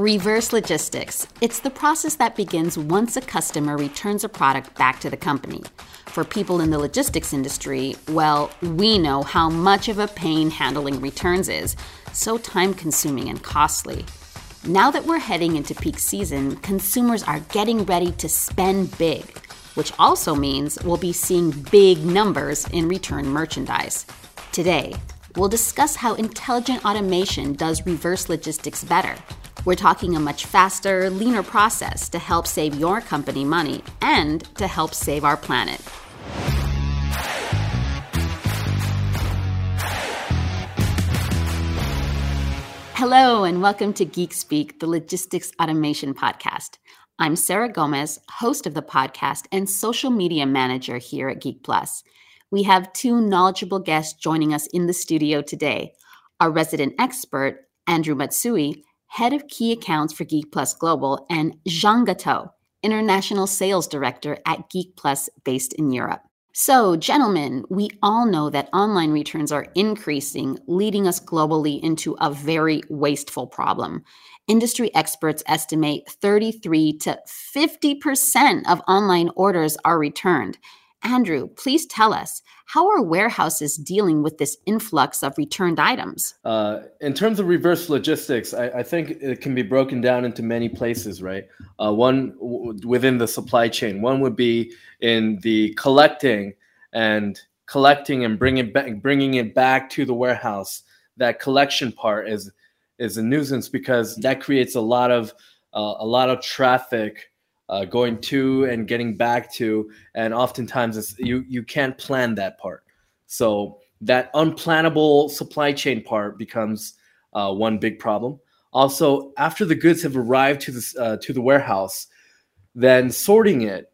Reverse logistics. It's the process that begins once a customer returns a product back to the company. For people in the logistics industry, well, we know how much of a pain handling returns is, so time consuming and costly. Now that we're heading into peak season, consumers are getting ready to spend big, which also means we'll be seeing big numbers in return merchandise. Today, we'll discuss how intelligent automation does reverse logistics better. We're talking a much faster, leaner process to help save your company money and to help save our planet. Hello, and welcome to Geek Speak, the logistics automation podcast. I'm Sarah Gomez, host of the podcast and social media manager here at Geek Plus. We have two knowledgeable guests joining us in the studio today our resident expert, Andrew Matsui, head of key accounts for Geek Plus Global, and Jean Gateau, international sales director at Geek Plus based in Europe. So, gentlemen, we all know that online returns are increasing, leading us globally into a very wasteful problem. Industry experts estimate 33 to 50% of online orders are returned. Andrew, please tell us how are warehouses dealing with this influx of returned items? Uh, in terms of reverse logistics, I, I, think it can be broken down into many places, right? Uh, one w- within the supply chain. One would be in the collecting and collecting and bringing back, bringing it back to the warehouse. That collection part is is a nuisance because that creates a lot of uh, a lot of traffic uh, going to and getting back to, and oftentimes you you can't plan that part. So that unplannable supply chain part becomes uh, one big problem. Also, after the goods have arrived to the uh, to the warehouse, then sorting it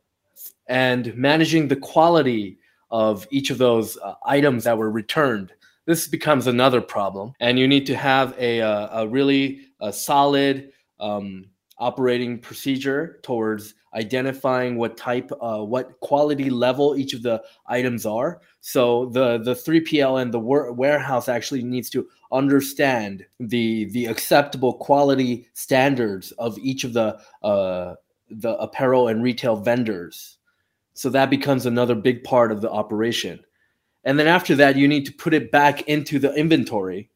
and managing the quality of each of those uh, items that were returned. This becomes another problem, and you need to have a, a, uh, a really a solid um, operating procedure towards identifying what type, uh, what quality level each of the items are. So the the 3PL and the warehouse actually needs to understand the the acceptable quality standards of each of the uh, the apparel and retail vendors. So that becomes another big part of the operation. And then after that, you need to put it back into the inventory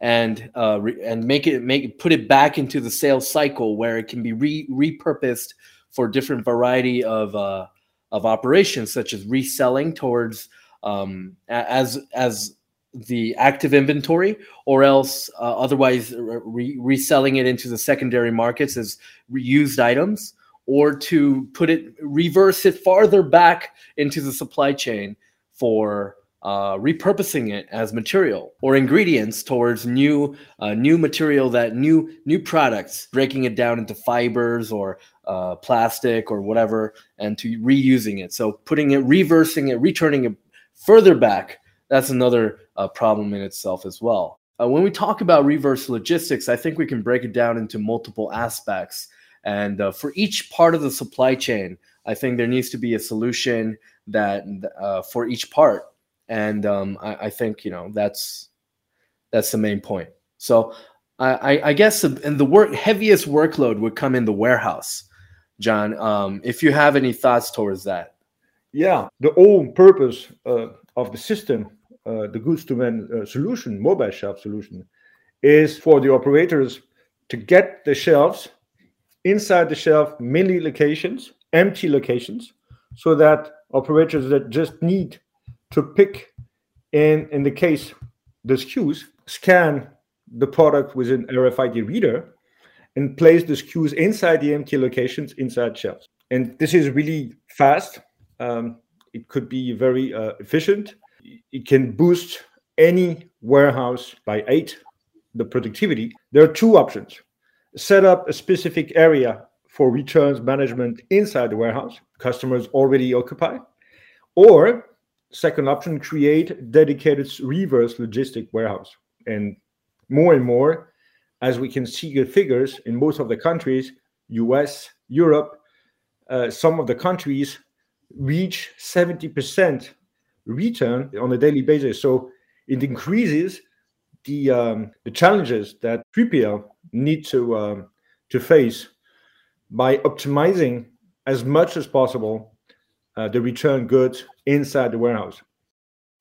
and uh, re- and make it make put it back into the sales cycle where it can be re- repurposed for different variety of uh, of operations, such as reselling towards um, as as the active inventory, or else uh, otherwise re- reselling it into the secondary markets as reused items, or to put it reverse it farther back into the supply chain for uh, repurposing it as material or ingredients towards new uh, new material that new new products breaking it down into fibers or uh, plastic or whatever and to reusing it. So putting it reversing it returning it further back that's another uh, problem in itself as well. Uh, when we talk about reverse logistics i think we can break it down into multiple aspects. And uh, for each part of the supply chain i think there needs to be a solution that for each part and um, I, I, think you know that's that's the main point. So I, I guess and the work heaviest workload would come in the warehouse, John. Um, if you have any thoughts towards that. Yeah, the whole purpose uh, of the system, uh, the goods to man uh, solution, mobile shelf solution, is for the operators to get the shelves inside the shelf, many locations, empty locations, so that operators that just need to pick in in the case the SKUs, scan the product with an RFID reader and place the SKUs inside the empty locations inside shelves. And this is really fast. Um, it could be very uh, efficient. It can boost any warehouse by eight the productivity. There are two options: set up a specific area for returns management inside the warehouse customers already occupy, or Second option, create dedicated reverse logistic warehouse. And more and more, as we can see the figures in most of the countries, US, Europe, uh, some of the countries reach 70% return on a daily basis. So it increases the um, the challenges that 3PL need to um, to face by optimizing as much as possible uh, the return goods inside the warehouse.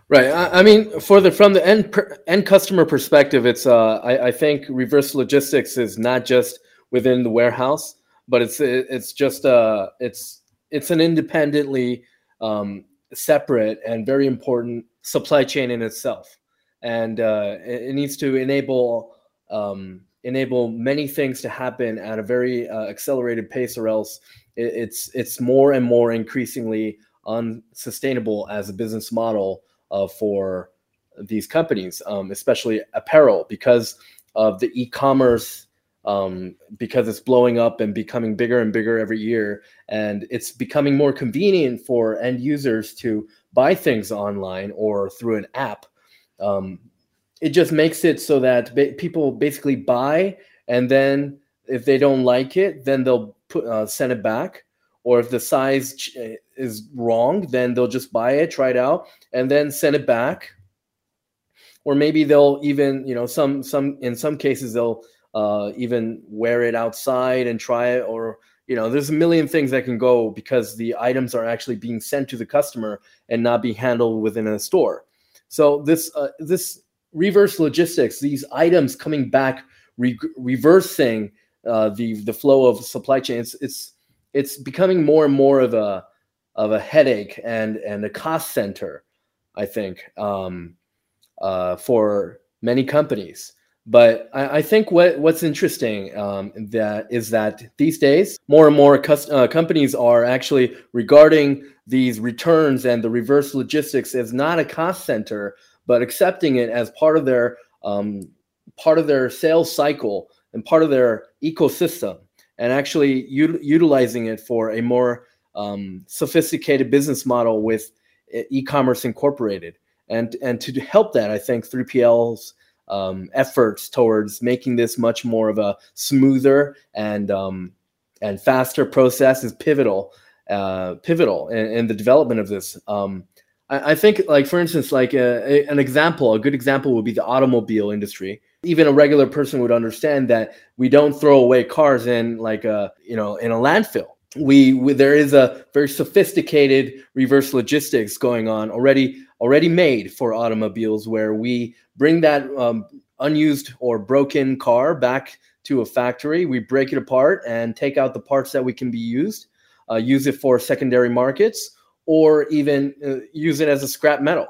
Right. I, I mean, for the from the end per, end customer perspective, it's uh, I, I think reverse logistics is not just within the warehouse, but it's it's just uh, it's it's an independently um, separate and very important supply chain in itself, and uh, it, it needs to enable um, enable many things to happen at a very uh, accelerated pace, or else it, it's it's more and more increasingly unsustainable as a business model uh, for these companies, um, especially apparel, because of the e-commerce. Um, because it's blowing up and becoming bigger and bigger every year, and it's becoming more convenient for end users to buy things online or through an app. Um, it just makes it so that ba- people basically buy and then if they don't like it then they'll put uh, send it back. Or if the size ch- eh, is wrong then they'll just buy it try it out and then send it back. Or maybe they'll even you know some some in some cases they'll uh, even wear it outside and try it or you know there's a million things that can go because the items are actually being sent to the customer and not being handled within a store. So this uh, this reverse logistics, these items coming back, re- reversing uh, the the flow of supply chains. It's it's becoming more and more of a of a headache and and a cost center, I think, um, uh, for many companies. But I, I, think what what's interesting um, that is that these days more and more uh, companies are actually regarding these returns and the reverse logistics as not a cost center, but accepting it as part of their um, part of their sales cycle and part of their ecosystem, and actually u- utilizing it for a more um, sophisticated business model with e-commerce incorporated. And and to help that, I think 3PL's um, efforts towards making this much more of a smoother and um, and faster process is pivotal uh, pivotal in, in, the development of this. Um, I, think, like for instance, like a, uh, a, an example, a good example would be the automobile industry. Even a regular person would understand that we don't throw away cars in like a you know in a landfill. We, we there is a very sophisticated reverse logistics going on already already made for automobiles where we bring that um, unused or broken car back to a factory. We break it apart and take out the parts that we can be used, uh, use it for secondary markets, or even uh, use it as a scrap metal.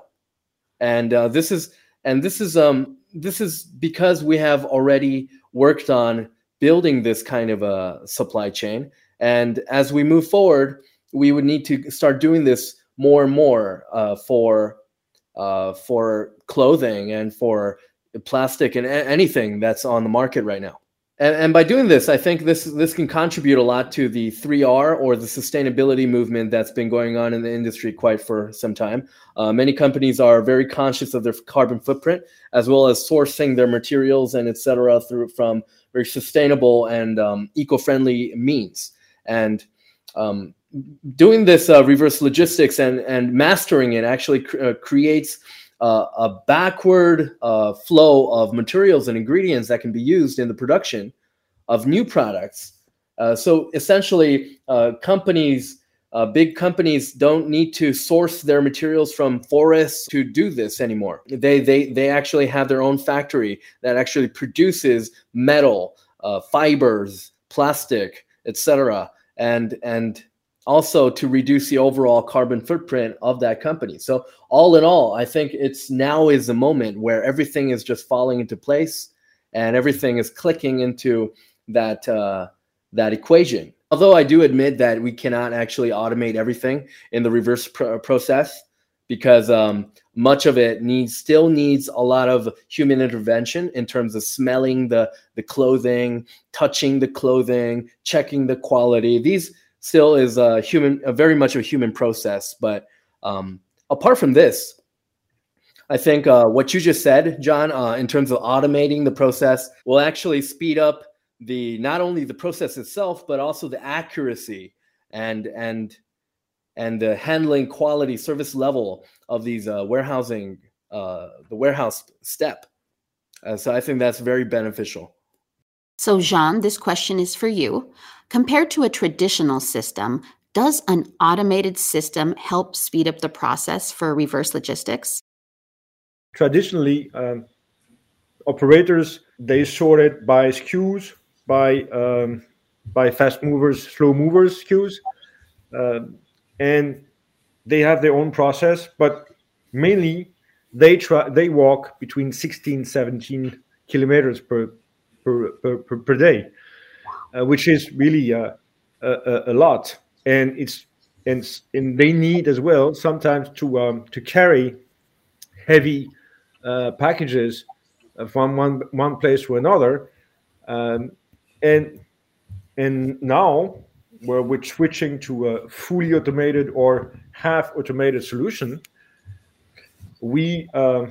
And uh, this is and this is um this is because we have already worked on building this kind of a supply chain. And as we move forward, we would need to start doing this more and more uh, for uh, for clothing and for plastic and a- anything that's on the market right now. And, and, by doing this, I think this this can contribute a lot to the 3R or the sustainability movement that's been going on in the industry quite for some time. Uh, many companies are very conscious of their carbon footprint, as well as sourcing their materials and etc. through from very sustainable and um, eco-friendly means. And um, doing this uh, reverse logistics and and mastering it actually cr- uh, creates uh, a backward uh, flow of materials and ingredients that can be used in the production of new products. Uh, so essentially, uh, companies, uh, big companies, don't need to source their materials from forests to do this anymore. They they they actually have their own factory that actually produces metal, uh, fibers, plastic, etc. And and also to reduce the overall carbon footprint of that company. So all in all, I think it's now is the moment where everything is just falling into place and everything is clicking into that uh, that equation. Although I do admit that we cannot actually automate everything in the reverse pr- process because um, much of it needs still needs a lot of human intervention in terms of smelling the the clothing, touching the clothing, checking the quality. These still is a human, a very much a human process. But um, apart from this, I think uh, what you just said, John, uh, in terms of automating the process, will actually speed up the not only the process itself, but also the accuracy and and and the handling quality service level of these uh, warehousing uh, the warehouse step. Uh, so I think that's very beneficial. So, Jean, this question is for you. Compared to a traditional system, does an automated system help speed up the process for reverse logistics? Traditionally, um, operators they sort it by SKUs, by um, by fast movers, slow movers SKUs, uh, and they have their own process. But mainly, they try they walk between 16, 17 kilometers per per, per, per day, uh, which is really uh, a, a, lot. And it's and and they need as well sometimes to um, to carry heavy uh, packages from one one place to another, um, and and now where we're switching to a fully automated or half automated solution, we uh,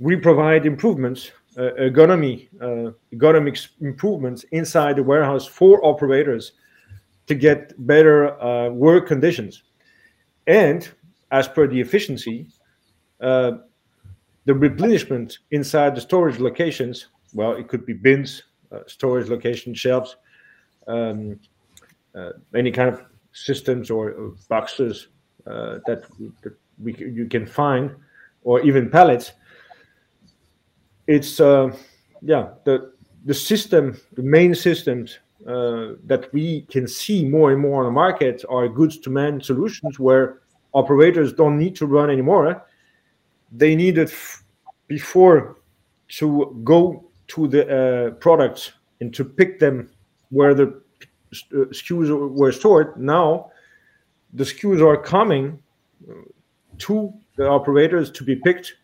we provide improvements, uh, ergonomy, uh, ergonomics improvements inside the warehouse for operators to get better uh, work conditions. And as per the efficiency, uh, the replenishment inside the storage locations, well, it could be bins, uh, storage location shelves, um, uh, any kind of systems or, or boxes that, that we, you can find, or even pallets. It's, uh, yeah, the, the system, the main systems uh, that we can see more and more on the market are goods to man solutions where operators don't need to run anymore. They need it f- before to go to the uh, products and to pick them where the uh, SKUs were stored. Now the SKUs are coming to the operators to be picked.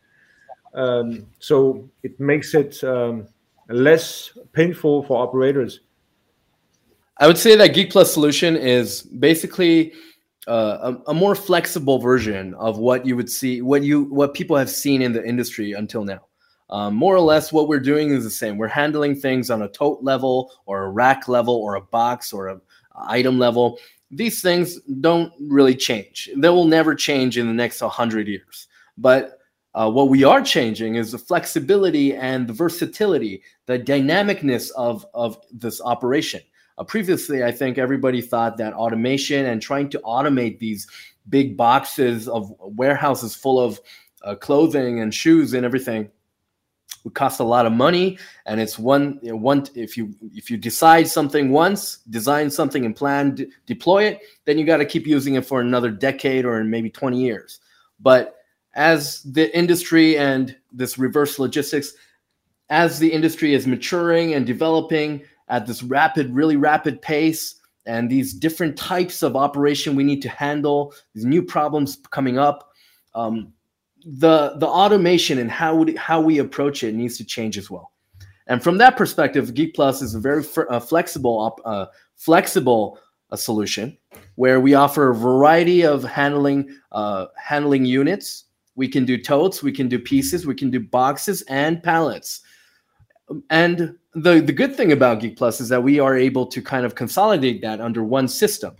Um, so it makes it um, less painful for operators I would say that Geek Plus solution is basically uh, a, a, more flexible version of what you would see, what you what people have seen in the industry until now. Um, more or less, what we're doing is the same. We're handling things on a tote level, or a rack level, or a box, or a, item level. These things don't really change. They will never change in the next hundred years. But uh, what we are changing is the flexibility and the versatility, the dynamicness of of this operation. Uh, previously, I think everybody thought that automation and trying to automate these big boxes of warehouses full of uh, clothing and shoes and everything would cost a lot of money and it's one you know, one if you if you decide something once design something and plan de- deploy it then you got to keep using it for another decade or maybe 20 years but as the industry and this reverse logistics as the industry is maturing and developing at this rapid, really rapid pace, and these different types of operation we need to handle, these new problems coming up. Um, the the automation and how we, how we approach it needs to change as well. And from that perspective, Geek Plus is a very flexible uh, flexible uh, solution where we offer a variety of handling uh, handling units. We can do totes, we can do pieces, we can do boxes and pallets. And the the good thing about Geek Plus is that we are able to kind of consolidate that under one system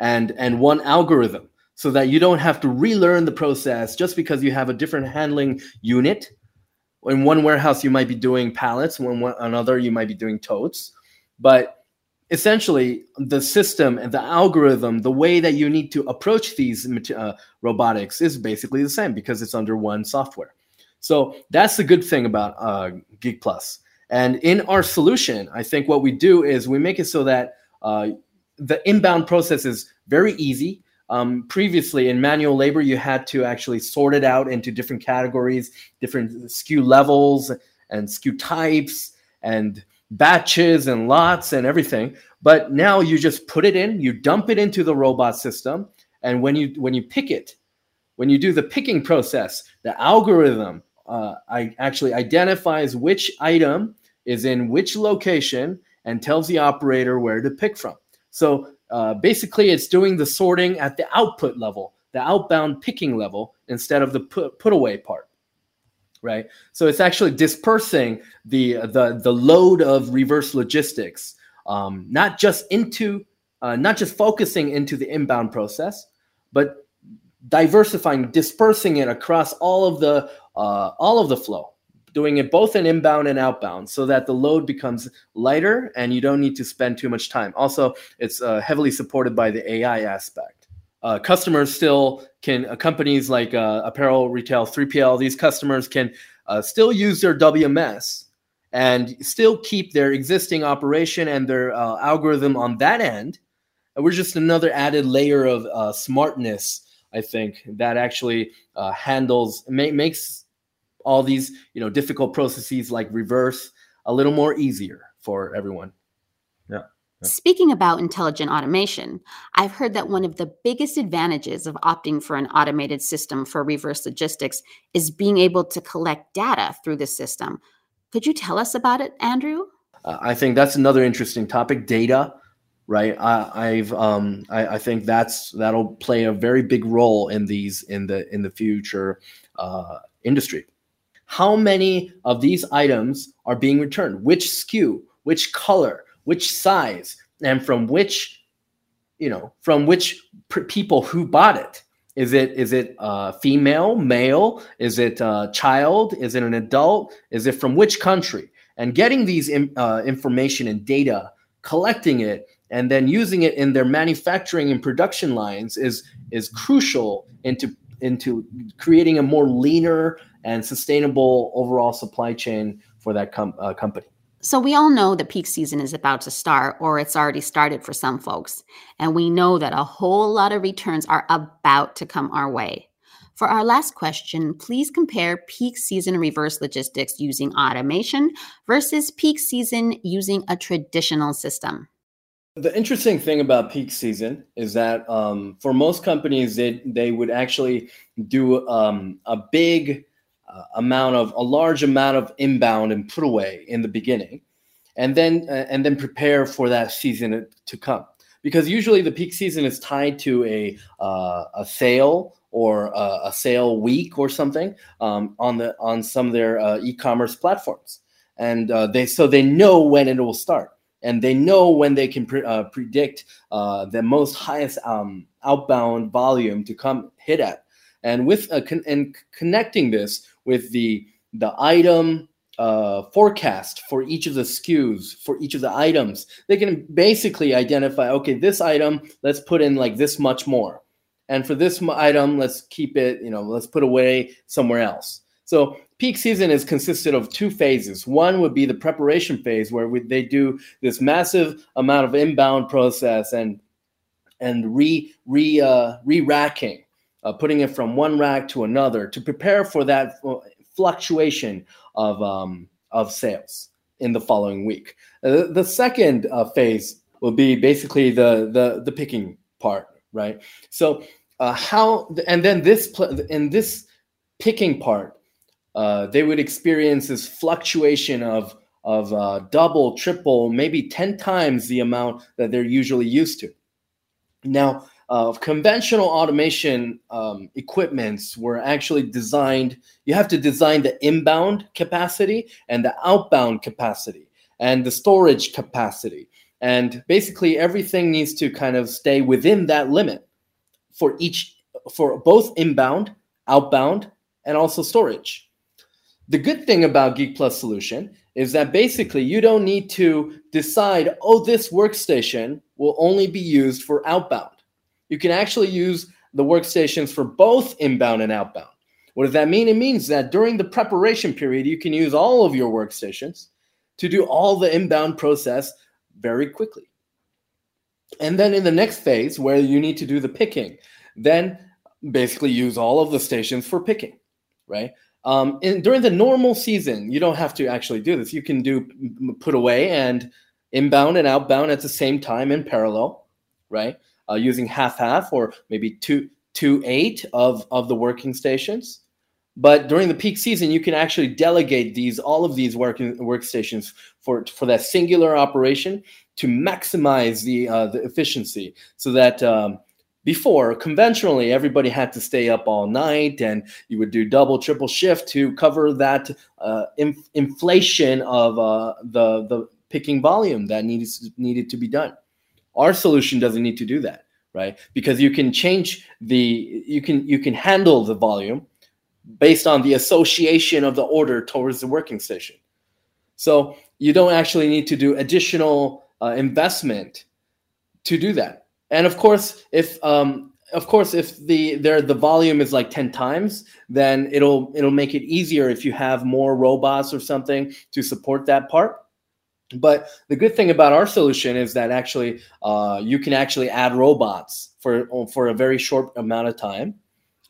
and and one algorithm so that you don't have to relearn the process just because you have a different handling unit in one warehouse you might be doing pallets when one, another you might be doing totes but essentially the system and the algorithm the way that you need to approach these uh, robotics is basically the same because it's under one software so that's the good thing about uh, Geek Plus. And in our solution, I think what we do is we make it so that uh, the inbound process is very easy. Um, previously, in manual labor, you had to actually sort it out into different categories, different SKU levels, and SKU types, and batches and lots and everything. But now you just put it in, you dump it into the robot system, and when you when you pick it, when you do the picking process, the algorithm uh, I actually identifies which item is in which location and tells the operator where to pick from. So uh, basically, it's doing the sorting at the output level, the outbound picking level, instead of the put, put away part. Right. So it's actually dispersing the the the load of reverse logistics, um, not just into uh, not just focusing into the inbound process, but diversifying, dispersing it across all of the uh, all of the flow, doing it both in inbound and outbound so that the load becomes lighter and you don't need to spend too much time. Also, it's uh, heavily supported by the AI aspect. Uh, customers still can, uh, companies like uh, apparel retail, 3PL, these customers can uh, still use their WMS and still keep their existing operation and their uh, algorithm on that end. And we're just another added layer of smartness I think that actually uh, handles ma- makes all these you know difficult processes like reverse a little more easier for everyone. Speaking about intelligent automation, I've heard that one of the biggest advantages of opting for an automated system for reverse logistics is being able to collect data through the system. Could you tell us about it, Andrew? Uh, I think that's another interesting topic data right? I, have um, I, I, think that's that'll play a very big role in these in the in the future uh, industry. How many of these items are being returned? Which SKU which color which size and from which you know from which people who bought it. Is it is it uh, female male? Is it uh, child? Is it an adult? Is it from which country? And getting these in, uh, information and data collecting it and then using it in their manufacturing and production lines is is crucial into into creating a more leaner and sustainable overall supply chain for that com- uh, company. So we all know that peak season is about to start or it's already started for some folks. And we know that a whole lot of returns are about to come our way. For our last question, please compare peak season reverse logistics using automation versus peak season using a traditional system. The interesting thing about peak season is that um, for most companies, they, they would actually do um, a big uh, amount of a large amount of inbound and put away in the beginning, and then uh, and then prepare for that season to come. Because usually the peak season is tied to a uh, a sale or a, a, sale week or something um, on the on some of their uh, e-commerce platforms, and uh, they so they know when it will start and they know when they can pre- uh, predict uh, the most highest um, outbound volume to come hit at. And with con- and connecting this with the the item uh, forecast for each of the SKUs for each of the items, they can basically identify. Okay, this item, let's put in like this much more, and for this item, let's keep it. You know, let's put away somewhere else. So peak season is consisted of two phases. One would be the preparation phase where we, they do this massive amount of inbound process and and re re uh, re racking, uh, putting it from one rack to another to prepare for that fluctuation of um, of sales in the following week. Uh, the second uh, phase will be basically the the the picking part, right? So uh, how and then this in this picking part uh, they would experience this fluctuation of of uh, double, triple, maybe ten times the amount that they're usually used to. Now, uh, conventional automation um, equipments were actually designed. You have to design the inbound capacity and the outbound capacity and the storage capacity, and basically everything needs to kind of stay within that limit for each for both inbound, outbound, and also storage. The good thing about Geek Plus solution is that basically you don't need to decide, oh, this workstation will only be used for outbound. You can actually use the workstations for both inbound and outbound. What does that mean? It means that during the preparation period, you can use all of your workstations to do all the inbound process very quickly. And then in the next phase, where you need to do the picking, then basically use all of the stations for picking, right? Um, and during the normal season, you don't have to actually do this. You can do put away and inbound and outbound at the same time in parallel, right? Uh, using half half or maybe two two eight of of the working stations. But during the peak season, you can actually delegate these all of these working workstations for for that singular operation to maximize the uh, the efficiency, so that um, before conventionally everybody had to stay up all night and you would do double triple shift to cover that uh, inf- inflation of uh, the the picking volume that needed needed to be done our solution doesn't need to do that right because you can change the you can you can handle the volume based on the association of the order towards the working station. So you don't actually need to do additional uh, investment to do that. And of course, if um, of course if the there the volume is like 10 times, then it'll it'll make it easier if you have more robots or something to support that part. But the good thing about our solution is that actually uh, you can actually add robots for for a very short amount of time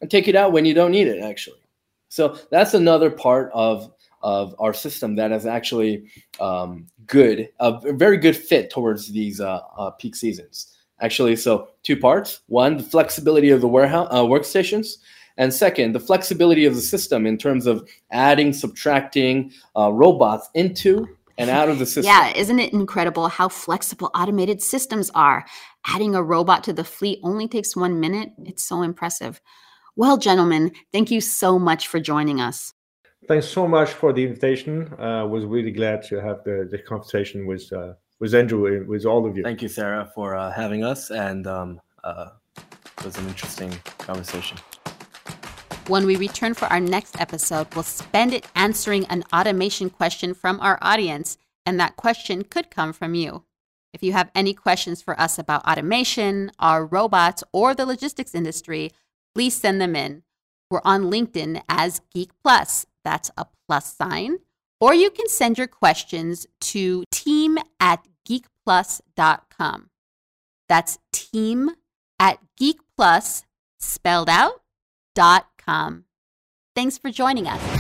and take it out when you don't need it actually. So that's another part of of our system that is actually um, good, a very good fit towards these uh, uh, peak seasons. Actually, so two parts: one, the flexibility of the warehouse uh, workstations, and second, the flexibility of the system in terms of adding, subtracting uh, robots into and out of the system. Yeah, isn't it incredible how flexible automated systems are? Adding a robot to the fleet only takes one minute. It's so impressive. Well, gentlemen, thank you so much for joining us. Thanks so much for the invitation. I uh, was really glad to have the, the conversation with uh, with Andrew with all of you. Thank you, Sarah, for uh, having us, and um, uh, it was an interesting conversation. When we return for our next episode, we'll spend it answering an automation question from our audience, and that question could come from you. If you have any questions for us about automation, our robots, or the logistics industry, please send them in. We're on LinkedIn as Geek Plus. That's a plus sign. Or you can send your questions to team at geekplus.com. That's team at geekplus, spelled out, dot com. Thanks for joining us.